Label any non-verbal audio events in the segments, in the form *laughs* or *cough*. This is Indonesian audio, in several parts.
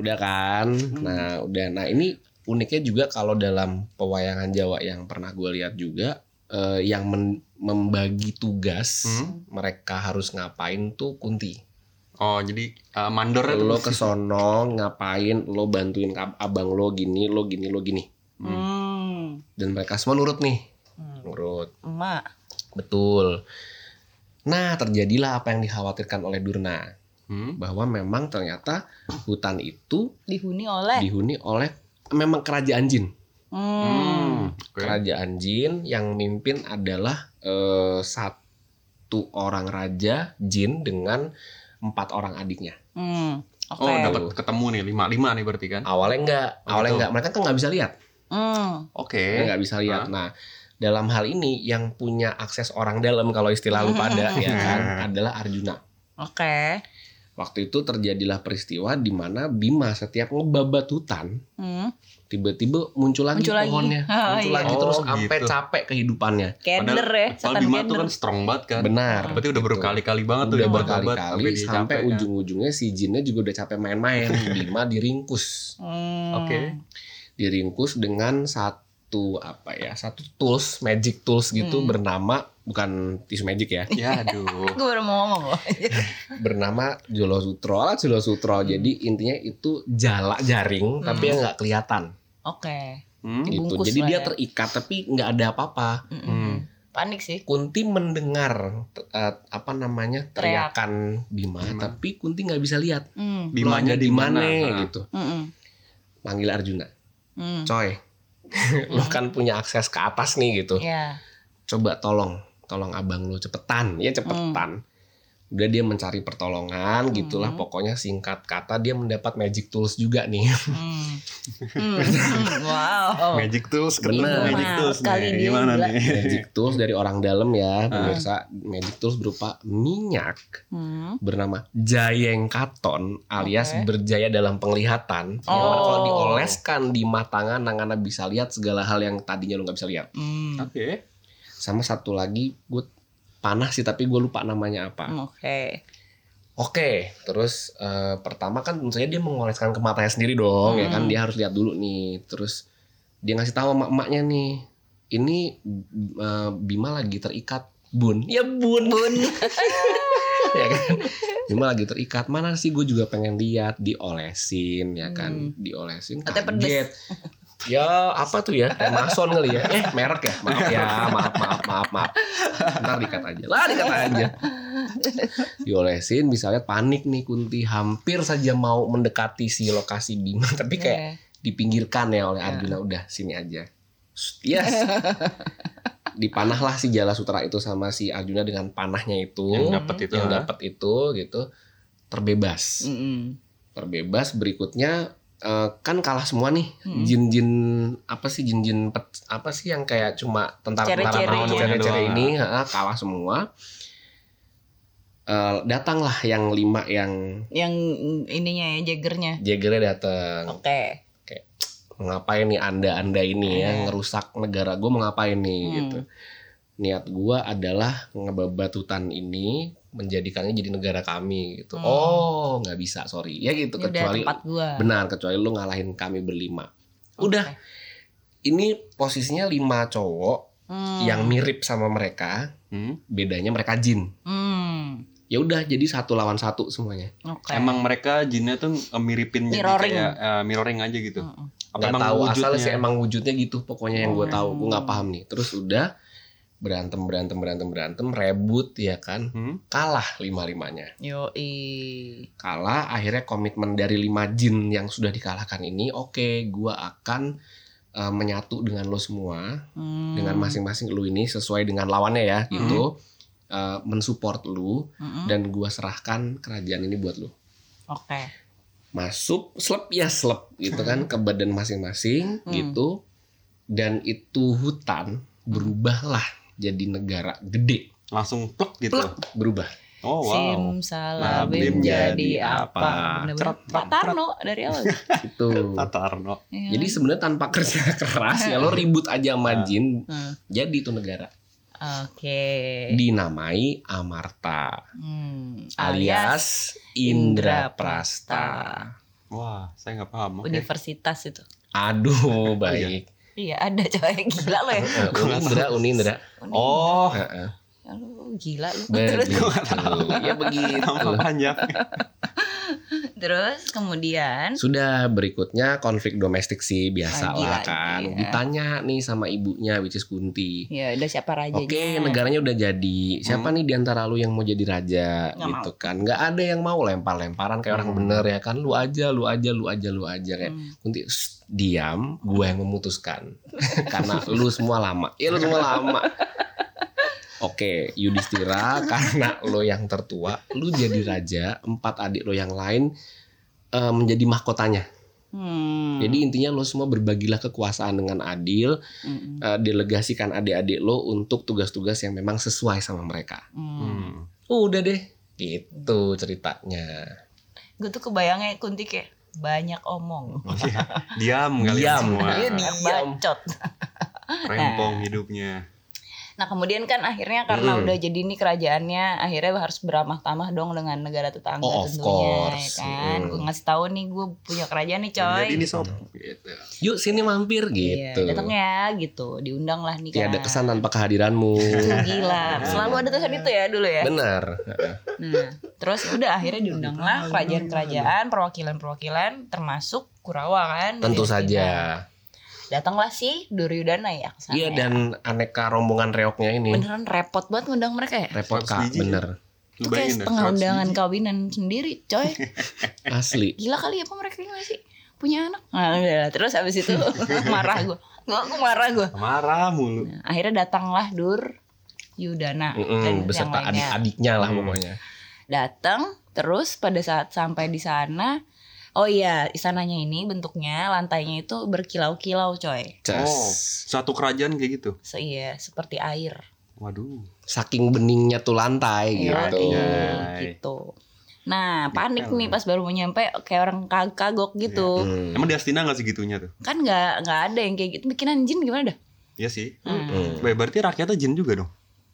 Udah kan? Nah, udah. Nah, ini uniknya juga kalau dalam pewayangan Jawa yang pernah gue lihat juga eh, yang men- membagi tugas Hmm? mereka harus ngapain tuh Kunti. Oh, jadi uh, mandornya tuh Lo ke sono ngapain, lo bantuin abang lo gini, lo gini, lo gini. Hmm. Dan mereka semua nurut nih. Hmm. Nurut. Emak. Betul. Nah, terjadilah apa yang dikhawatirkan oleh Durna. Hmm? Bahwa memang ternyata hutan itu Dihuni oleh. dihuni oleh memang kerajaan jin. Hmm. Hmm. Oke. Kerajaan jin yang mimpin adalah eh, satu orang raja jin dengan empat orang adiknya. Hmm. Oke. Oh, dapat ketemu nih lima lima nih berarti kan? Awalnya enggak, Oh, awalnya gitu. enggak. Mereka kan nggak bisa lihat, Hmm. Oke. nggak bisa lihat. Hah? Nah, dalam hal ini yang punya akses orang dalam kalau istilah lu pada *laughs* ya kan *laughs* adalah Arjuna. Oke. Waktu itu terjadilah peristiwa di mana Bima setiap ngebabat hutan Hmm. tiba-tiba muncul lagi Muncul lagi. pohonnya, Oh, muncul iya. lagi terus Oh, sampai gitu. capek kehidupannya. Kender ya. Padahal Setan Bima tuh kender. kan strong banget kan. Benar. Berarti udah gitu. berkali-kali banget tuh udah berkali-kali berkali sampai, sampai kan. ujung-ujungnya si jinnya juga udah capek main-main. *laughs* Bima diringkus, Hmm. Oke. diringkus dengan satu apa ya, satu tools, magic tools gitu Hmm. bernama bukan tisu magic ya, Ya aduh. *laughs* Gue baru mau ngomong loh. *laughs* bernama Jolo Sutro lah Jolo Sutro. Jadi intinya itu jala jaring tapi Hmm. yang nggak kelihatan Oke. Hmm? gitu. Dibungkus Jadi dia ya. terikat tapi nggak ada apa-apa. Mm-mm. Hmm. Panik sih. Kunti mendengar eh, apa namanya Teriak. teriakan Bima, Bima. tapi Kunti nggak bisa lihat. Hmm. Bimanya di mana? gitu. Mm-mm. Panggil Arjuna. Hmm. Coy, *laughs* lo kan punya akses ke atas nih gitu. Ya. Coba tolong, tolong abang lo cepetan, ya cepetan. Udah dia mencari pertolongan, gitulah Hmm. pokoknya singkat kata dia mendapat magic tools juga nih. Hmm. *laughs* Hmm. Hmm. Wow. *laughs* Magic tools ketemu Bener. Magic tools kali nih. ini Gimana gila. nih? magic tools dari orang dalam ya, Ah. pemirsa. Magic tools berupa minyak Hmm. bernama Jayeng Katon alias Oke. berjaya dalam penglihatan. Yang Oh. mana kalau dioleskan di mata tangan, Nangana bisa lihat segala hal yang tadinya lu nggak bisa lihat. Hmm. Oke. Sama satu lagi, gue panah sih tapi gue lupa namanya apa. Hmm, Oke. Oke, terus eh, pertama kan saja dia mengoleskan ke matanya sendiri dong, ya kan Hmm. dia harus lihat dulu nih. Terus dia ngasih tahu sama emaknya nih, ini eh, Bima lagi terikat, bun. Ya bun, bun. *laughs* ya kan, Bima lagi terikat. Mana sih gue juga pengen lihat, diolesin, ya kan, Hmm. diolesin. Kaget. Ya apa tuh ya? Mason kali ya? Eh merek ya? Maaf ya, maaf maaf maaf maaf. Ntar dikat aja. Lah dikat aja. Diolesin bisa lihat panik nih Kunti hampir saja mau mendekati si lokasi Bima tapi kayak Iya. dipinggirkan ya oleh Ya. Arjuna udah sini aja. Yes. Dipanahlah si Jala Sutra itu sama si Arjuna dengan panahnya itu Yang dapat itu. yang dapat itu gitu terbebas. Mm-mm. Terbebas berikutnya eh, kan kalah semua nih Hmm. jin-jin apa sih jin-jin pet- apa sih yang kayak cuma tentara-tentara Cere-cere maut, ya. cere-cere Doang. ini ha, kalah semua. Eh, datanglah yang lima yang Yang ininya ya jagernya. Jagernya datang. Oke. Mau ngapain nih anda anda ini ya Eh. ngerusak negara gue mau ngapain nih Hmm. gitu. Niat gue adalah ngebabat hutan ini menjadikannya jadi negara kami gitu. Hmm. Oh nggak bisa sorry ya gitu udah kecuali gua. benar kecuali lu ngalahin kami berlima. Udah Oke. ini posisinya lima cowok Hmm. yang mirip sama mereka Hmm? bedanya mereka jin. Hmm. Ya udah jadi satu lawan satu semuanya. Oke. Emang mereka jinnya tuh miripin jadi Mirroring. kayak eh, mirroring aja gitu. Mm-mm. Apa nggak emang tahu wujudnya? asalnya sih emang wujudnya gitu pokoknya yang gue tahu gue nggak paham nih terus udah berantem berantem berantem berantem rebut ya kan Hmm? kalah lima limanya Yoi. kalah akhirnya komitmen dari lima jin yang sudah dikalahkan ini oke gue akan eh, menyatu dengan lo semua Hmm. dengan masing-masing lu ini sesuai dengan lawannya ya gitu Eh, mensupport lu Mm-mm. dan gue serahkan kerajaan ini buat lu Oke. masuk slep ya slep gitu kan ke badan masing-masing Hmm. gitu dan itu hutan berubahlah jadi negara gede Langsung plek gitu. Plek, berubah Oh wow. Simsalabim jadi jadi apa? apa? Bener-bener *laughs* Pak Tarno dari awal. itu Tatarno. Iya. jadi sebenarnya tanpa kerja *laughs* keras ya lo ribut aja sama Nah. jin Hmm. jadi itu negara Oke. dinamai Amarta Hmm. alias Indraprasta Wah, saya nggak paham. Oke. Universitas itu. Aduh, *laughs* baik. Iya ada coy gila lo ya. Unindra, Unindra. Oh, Heeh. Ya, lu gila lu. Terus, Begitu. *laughs* Ya begitu. panjang. terus kemudian Sudah berikutnya konflik domestik sih biasa Lagi, lah kan. ya. Ditanya nih sama ibunya which is Kunti. ya udah siapa rajanya? Oke, negaranya udah jadi. Siapa nih di antara lu yang mau jadi raja Nggak gitu kan? Nggak ada yang mau lempar-lemparan kayak orang Hmm. bener ya kan? Lu aja, lu aja, lu aja, lu aja kayak Hmm. Kunti "Shh, diam, gue yang memutuskan. *laughs* Karena lu semua lama. Ya lu semua lama. Oke, Yudhistira *laughs* karena lo yang tertua, lu jadi raja, empat adik lo yang lain eh, menjadi mahkotanya. Hmm. Jadi intinya lo semua berbagilah kekuasaan dengan adil, Mm-mm. eh, delegasikan adik-adik lo untuk tugas-tugas yang memang sesuai sama mereka. Hmm. Hmm. Udah deh, gitu ceritanya. Gue tuh kebayangnya Kunti kayak banyak omong. *laughs* Diam kalian Diam. semua. Iya, Diam. bacot. Rempong hidupnya. Nah kemudian kan akhirnya karena Hmm. udah jadi ini kerajaannya akhirnya harus beramah tamah dong dengan negara tetangga Oh, of tentunya course. ya kan. Hmm. Gue ngasih tahu nih gue punya kerajaan nih coy. Jadi ini sob. Gitu. Yuk sini mampir Iya, gitu. datang ya gitu. Diundang lah nih kan. Tiada kesan tanpa kehadiranmu. *laughs* Gila. Selalu ada tulisan itu ya dulu ya. Benar. Nah, terus udah akhirnya diundang lah kerajaan-kerajaan, perwakilan-perwakilan termasuk Kurawa kan. Tentu saja. Datanglah si Duryudana ya ke sana. Iya ya. dan aneka rombongan reoknya ini. beneran repot banget ngundang mereka ya. Repot 100 kak, biji. bener. Lu Itu kayak setengah 100 undangan biji. kawinan sendiri, coy. *laughs* Asli. Gila kali apa mereka gimana sih? Punya anak. Nah, terus habis itu *laughs* marah gue. Gue aku marah gue. Marah mulu. Nah, akhirnya datanglah Dur Yudana Mm-mm, dan beserta adik-adiknya lah Hmm. pokoknya. Datang terus pada saat sampai di sana Oh iya, istananya ini bentuknya lantainya itu berkilau-kilau, coy. Oh, satu kerajaan kayak gitu. So, iya, seperti air. Waduh. Saking beningnya tuh lantai Iya, gitu. iya, Yay. gitu. Nah, panik Detail nih ya. pas baru mau nyampe kayak orang kag- kagok gitu. Hmm. Emang di Astina gak segitunya tuh? Kan nggak nggak ada yang kayak gitu. Bikinan jin gimana dah? Iya sih. Hmm. Hmm. Ber- Berarti rakyatnya jin juga dong?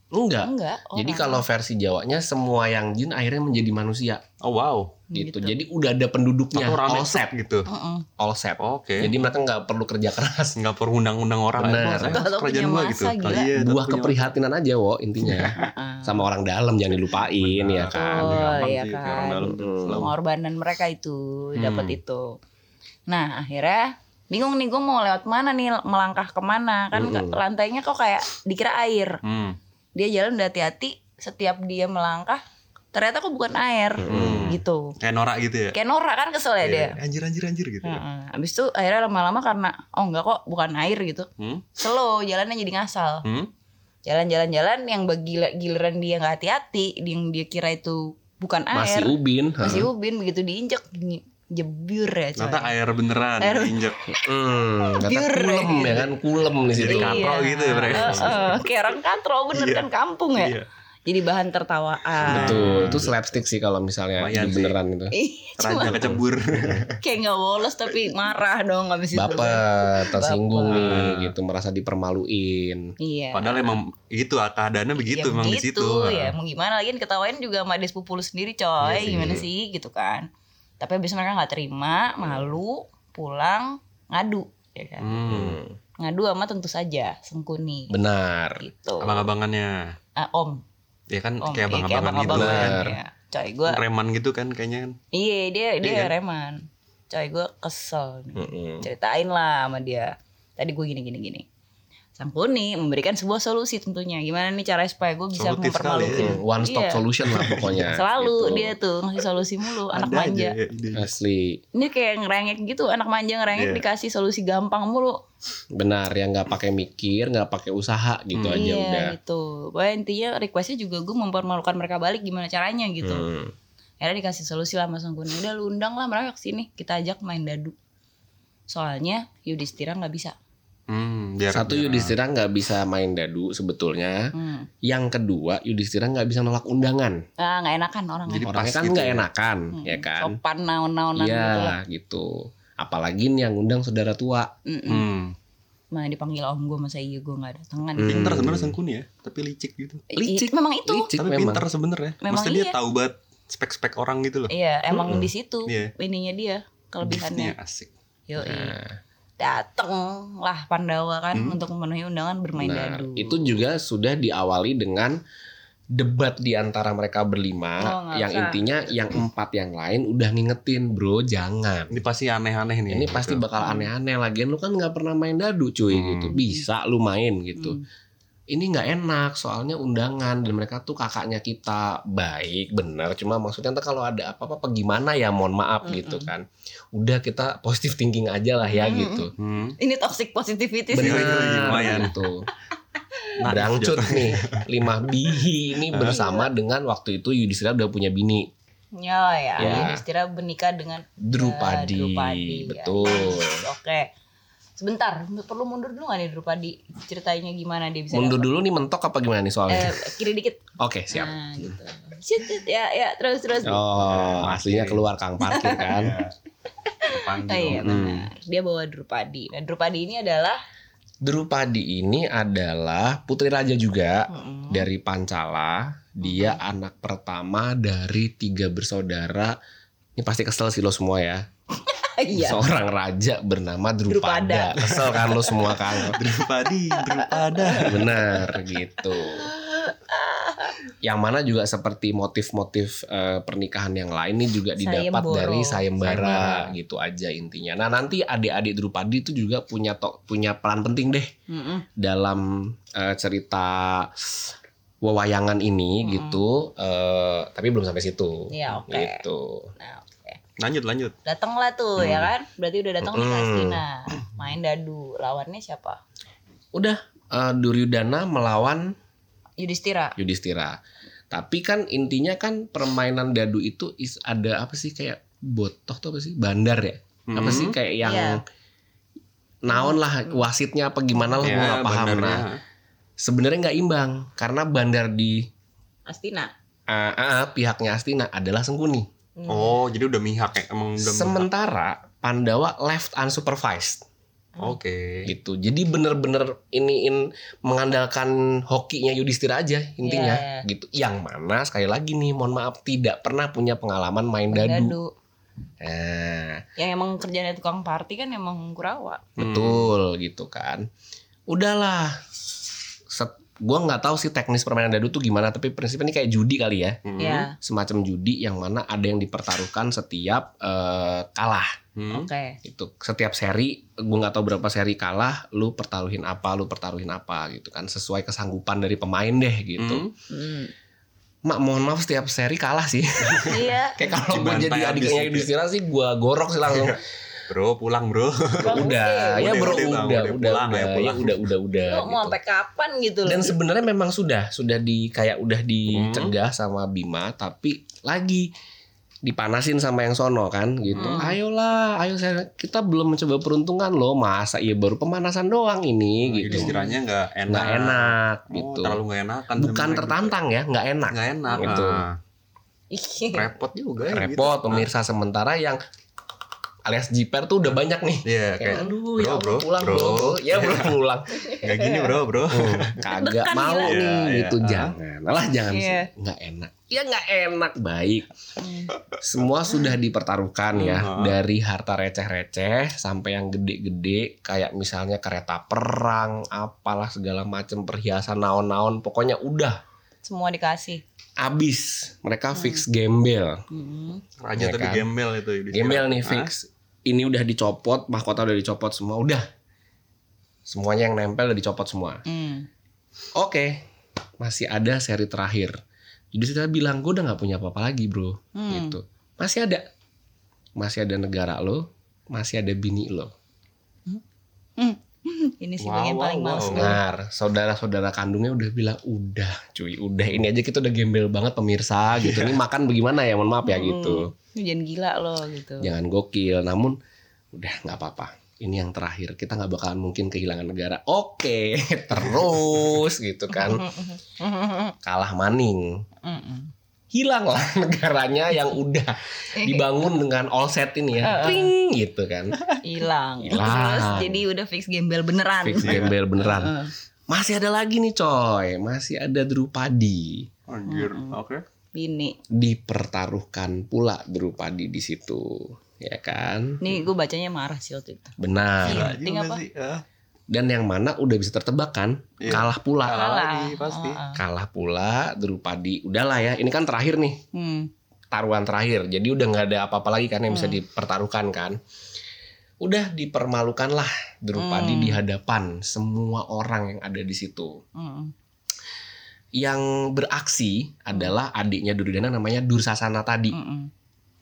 Enggak. Enggak. Jadi orang. kalau versi Jawanya semua yang jin akhirnya menjadi manusia Oh wow. gitu. Gitu. Jadi udah ada penduduknya rame all set, gitu. Mm-mm. all set. Oke. Jadi mereka nggak perlu kerja keras. nggak perlu undang-undang orang. Bener. Oh, saya Atau kerajaan punya gua gitu. gila. Iya, Buah keprihatinan aja wo intinya. *laughs* Heeh. Sama orang dalam jangan dilupain Benar. ya kan. Oh, iya sih, kan. orang dalam Hmm. pengorbanan mereka itu dapat Hmm. itu. Nah akhirnya bingung nih gue mau lewat mana nih melangkah ke mana kan Mm-mm. lantainya kok kayak dikira air. Hmm. Dia jalan udah hati-hati setiap dia melangkah ternyata kok bukan air Hmm. gitu. Kayak norak gitu ya. Kayak Nora kan kesel ya Iya, dia. Anjir anjir anjir gitu. Heeh. Abis itu akhirnya lama-lama karena oh enggak kok bukan air gitu. Hmm? Slow jalannya jadi ngasal. Hmm? Jalan-jalan-jalan yang bagi giliran dia nggak hati-hati, yang dia kira itu bukan Masih air. ubin. Masih ubin begitu diinjek jebur ya coy. Ternyata air beneran Air- diinjek. *laughs* Hmm, kulem gitu. ya kan kulem di situ. Jadi katro gitu ya mereka. Eh, eh, kayak orang katro bener Iya. kan kampung ya. Iya. Jadi bahan tertawaan. Betul, itu slapstick sih kalau misalnya di beneran itu. Raja kecebur. *laughs* kayak nggak bolos tapi marah dong abis itu. Baper, tersinggung nih gitu, merasa dipermaluin. Iya. Padahal emang itu ah, keadaannya begitu Ya, emang di begitu, situ. ya mau gimana lagi ketawain juga sama adik sepupu lu sendiri coy Iya sih. gimana sih gitu kan tapi habis mereka nggak terima malu pulang ngadu ya kan Hmm. Ngadu sama tentu saja sengkuni benar. gitu Abang-abangannya. Ah, om Ya kan om kayak iya, abang-abangan gitu. abang-abangan, Bener. ya. coy gue Reman gitu kan kayaknya kan. iya dia dia Iya kan? reman coy gue kesel nih. Mm-mm. ceritain lah sama dia tadi gue gini gini gini Sangkuni memberikan sebuah solusi tentunya gimana nih cara supaya gue bisa Solutif mempermalukan sekali ya. One stop Iya. solution lah pokoknya. *laughs* selalu Gitu. dia tuh ngasih solusi mulu anak Ada manja aja ya. Asli, ini kayak ngerengek gitu anak manja ngerengek Iya. dikasih solusi gampang mulu benar yang nggak pakai mikir, nggak pakai usaha gitu Hmm. aja iya udah. gitu Pokoknya intinya requestnya juga gue mempermalukan mereka balik gimana caranya gitu Hmm. akhirnya dikasih solusi lah mas Sangkuni udah lu undang lah mereka ke sini kita ajak main dadu soalnya Yudhistira nggak bisa biar Satu biar- Yudhistira nggak bisa main dadu sebetulnya. hmm. Yang kedua Yudhistira nggak bisa nolak undangan. ah nggak enakan orangnya Jadi Orangnya kan gitu nggak ya. enakan, Hmm, ya kan? sopan naon-naonan Iya gitu lah gitu. Apalagi nih yang undang saudara tua. Mm-mm. Hmm. mana dipanggil om gue masa iya gue nggak datangan Hmm. Pinter sebenarnya Sangkuni ya, tapi licik gitu. Licik. memang itu Licik tapi memang. pinter sebenarnya. Memang Maksudnya dia iya. tahu banget spek-spek orang gitu loh. iya emang Mm-mm. di situ Iya. ininya dia kelebihannya. Asik. Yoi. Nah, Dateng lah Pandawa kan untuk memenuhi undangan bermain nah, dadu. itu juga sudah diawali dengan debat di antara mereka berlima Oh, yang usah. intinya yang empat yang lain udah ngingetin bro jangan Ini pasti aneh-aneh nih. ini gitu. pasti bakal aneh-aneh lagian lu kan nggak pernah main dadu cuy Hmm. gitu bisa lu main gitu Hmm. Ini nggak enak soalnya undangan dan mereka tuh kakaknya kita baik bener cuma maksudnya ntar kalau ada apa-apa apa gimana ya mohon maaf gitu kan udah kita positive thinking aja lah ya Mm-mm. gitu Hmm. Ini toxic positivity sih. Bener. lumayan. gitu Naif berangcut jatuh. nih lima bihi ini bersama dengan waktu itu Yudhistira udah punya bini Ya ya, Ya. Yudhistira menikah dengan Drupadi, Ya, Drupadi, ya. betul Oke. Sebentar, perlu mundur dulu gak nih Drupadi? Ceritanya gimana dia bisa mundur dapet? dulu nih mentok apa gimana nih soalnya Eh, kiri dikit. oke siap Nah, gitu. Shit, shit, ya, ya, terus, terus. oh aslinya keluar kang parkir kan Iya. Panggil. Oh iya Hmm. benar. Dia bawa Drupadi. Nah, Drupadi ini adalah Drupadi ini adalah putri raja juga Mm-mm. dari Pancala. Dia anak pertama dari tiga bersaudara. Ini pasti kesel sih lo semua ya. Iya. Seorang raja bernama Drupada. Drupada. Kesel kan lo semua kan. Drupadi, Drupada. Bener gitu. Yang mana juga seperti motif-motif eh, pernikahan yang lain ini juga didapat Sayembara. dari sayembara Sayembara. gitu aja intinya. Nah nanti adik-adik Drupadi itu juga punya to- punya peran penting deh Mm-mm. dalam eh, cerita wewayangan ini gitu. Eh, tapi belum sampai situ. Iya, oke. Gitu. Nah. Lanjut, lanjut. Datanglah tuh ya kan? Berarti udah datang nih ke Hmm. Astina. Main dadu. Lawannya siapa? Udah eh, Duryudana melawan Yudhistira. Yudhistira. Tapi kan intinya kan permainan dadu itu is, ada apa sih kayak botoh tuh apa sih? Bandar ya? Apa Hmm. sih kayak yang Iya. naon lah wasitnya apa gimana lah gue Ya, nggak paham bandarnya. nah sebenarnya nggak imbang karena bandar di Astina. ah, ah, pihaknya Astina adalah Sengkuni Hmm. Oh, jadi udah mihak ya? Emang udah mihak. sementara Pandawa left unsupervised Oke. gitu jadi bener-bener iniin mengandalkan hokinya Yudhistira aja intinya Iya. gitu yang mana sekali lagi nih mohon maaf tidak pernah punya pengalaman main dadu, dadu. Nah, Yang emang kerjanya tukang party kan emang Kurawa. Hmm. betul gitu kan udahlah Gua nggak tahu sih teknis permainan dadu tuh gimana tapi prinsipnya ini kayak judi kali ya Hmm. Ya. semacam judi yang mana ada yang dipertaruhkan setiap eh, kalah Hmm. Oke. itu setiap seri gue nggak tahu berapa seri kalah lu pertaruhin apa lu pertaruhin apa gitu kan sesuai kesanggupan dari pemain deh gitu Hmm. Hmm. mak mohon maaf setiap seri kalah sih Iya. *laughs* kayak kalau gue jadi adiknya. Yudhistira sih gue gorok sih langsung Bro, pulang, Bro. udah ya Udah, bro udah, udah udah, udah pulang, udah ya, ya pulang. udah udah udah Lo mau gitu. sampai kapan gitu loh? dan sebenarnya memang sudah sudah di kayak udah dicegah sama Bima tapi lagi dipanasin sama yang sono kan gitu Hmm. ayolah ayo saya kita belum mencoba peruntungan loh masa iya baru pemanasan doang ini Gitu. gitu Istilahnya nggak enak. nggak enak Oh, gitu terlalu nggak enakan. bukan sebenarnya tertantang ya nggak enak gitu. Nggak enak. Gitu. Nah, repot juga ya. repot gitu. pemirsa sementara yang alias jiper tuh udah banyak nih Iya, kayak kayak aduh bro, ya bro, pulang bro. bro, bro. ya belum pulang nggak gini, Bro, Bro. Hmm, kagak mau gila. nih Iya, gitu iya. jangan lah jangan sih Iya. nggak enak ya nggak enak baik Hmm. semua sudah dipertaruhkan ya Mhm. dari harta receh-receh sampai yang gede-gede kayak misalnya kereta perang apalah segala macam perhiasan naon-naon pokoknya udah Semua dikasih. abis mereka fix gembel Hmm. Raja Iya tapi kan? gembel itu. Gembel nih fix ini udah dicopot mahkota udah dicopot semua udah semuanya yang nempel udah dicopot semua Hmm. Oke, masih ada seri terakhir. Jadi kita bilang gue udah nggak punya apa-apa lagi bro, Hmm. gitu. Masih ada, masih ada negara lo, masih ada bini lo. *laughs* Ini sih Wow, bagian wow, paling males. wow. Nah, saudara-saudara kandungnya udah bilang udah, cuy, udah ini aja kita udah gembel banget pemirsa gitu. Ini *laughs* makan bagaimana ya, mohon maaf ya Hmm. gitu. Jangan gila lo gitu. Jangan gokil, namun udah nggak apa-apa. Ini yang terakhir, kita nggak bakalan mungkin kehilangan negara. Oke, *laughs* terus gitu kan, *laughs* kalah maning. Hilang lah *laughs* negaranya yang udah dibangun dengan all set ini ya, Pring, gitu kan, Hilang. Hilang. Terus jadi udah fix gembel beneran. fix gembel beneran. Masih ada lagi nih coy, masih ada Drupadi Anjir. Oke. Bini. dipertaruhkan pula Drupadi di situ. ya kan? Nih gue bacanya marah sih waktu itu. Benar. Iya. Juga apa? sih. Ah, Dan yang mana udah bisa tertebak kan? Iya. Kalah pula. Kalah lagi, pasti. Heeh. Kalah pula Drupadi. Udahlah ya, ini kan terakhir nih. Hmm. taruhan terakhir. Jadi udah nggak ada apa-apa lagi kan yang bisa Hmm. dipertaruhkan kan. Udah dipermalukan lah Drupadi Hmm. di hadapan semua orang yang ada di situ. Hmm. Yang beraksi adalah adiknya Duryodhana namanya Dursasana tadi Hmm.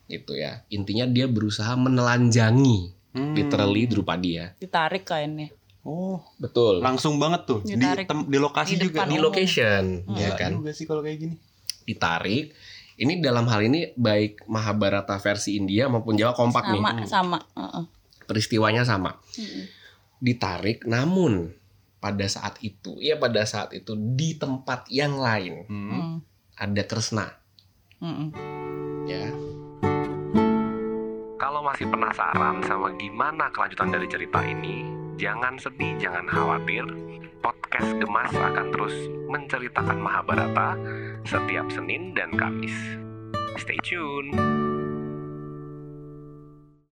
gitu ya. Intinya dia berusaha menelanjangi Hmm. literally Drupadi ya. Ditarik kainnya. Oh, Betul. langsung banget tuh. Di, Ditarik. tem- di lokasi Di juga. Di location ya Gila kan. juga sih kalau kayak gini. Ditarik. Ini dalam hal ini baik Mahabharata versi India maupun Jawa kompak nih. Sama Hmm. sama. Heeh. Peristiwanya sama. Hmm. ditarik namun pada saat itu ya pada saat itu di tempat yang lain Hmm. Hmm. ada Kresna Hmm. ya kalau masih penasaran sama gimana kelanjutan dari cerita ini jangan sedih jangan khawatir podcast Gemas akan terus menceritakan Mahabharata setiap Senin dan Kamis stay tune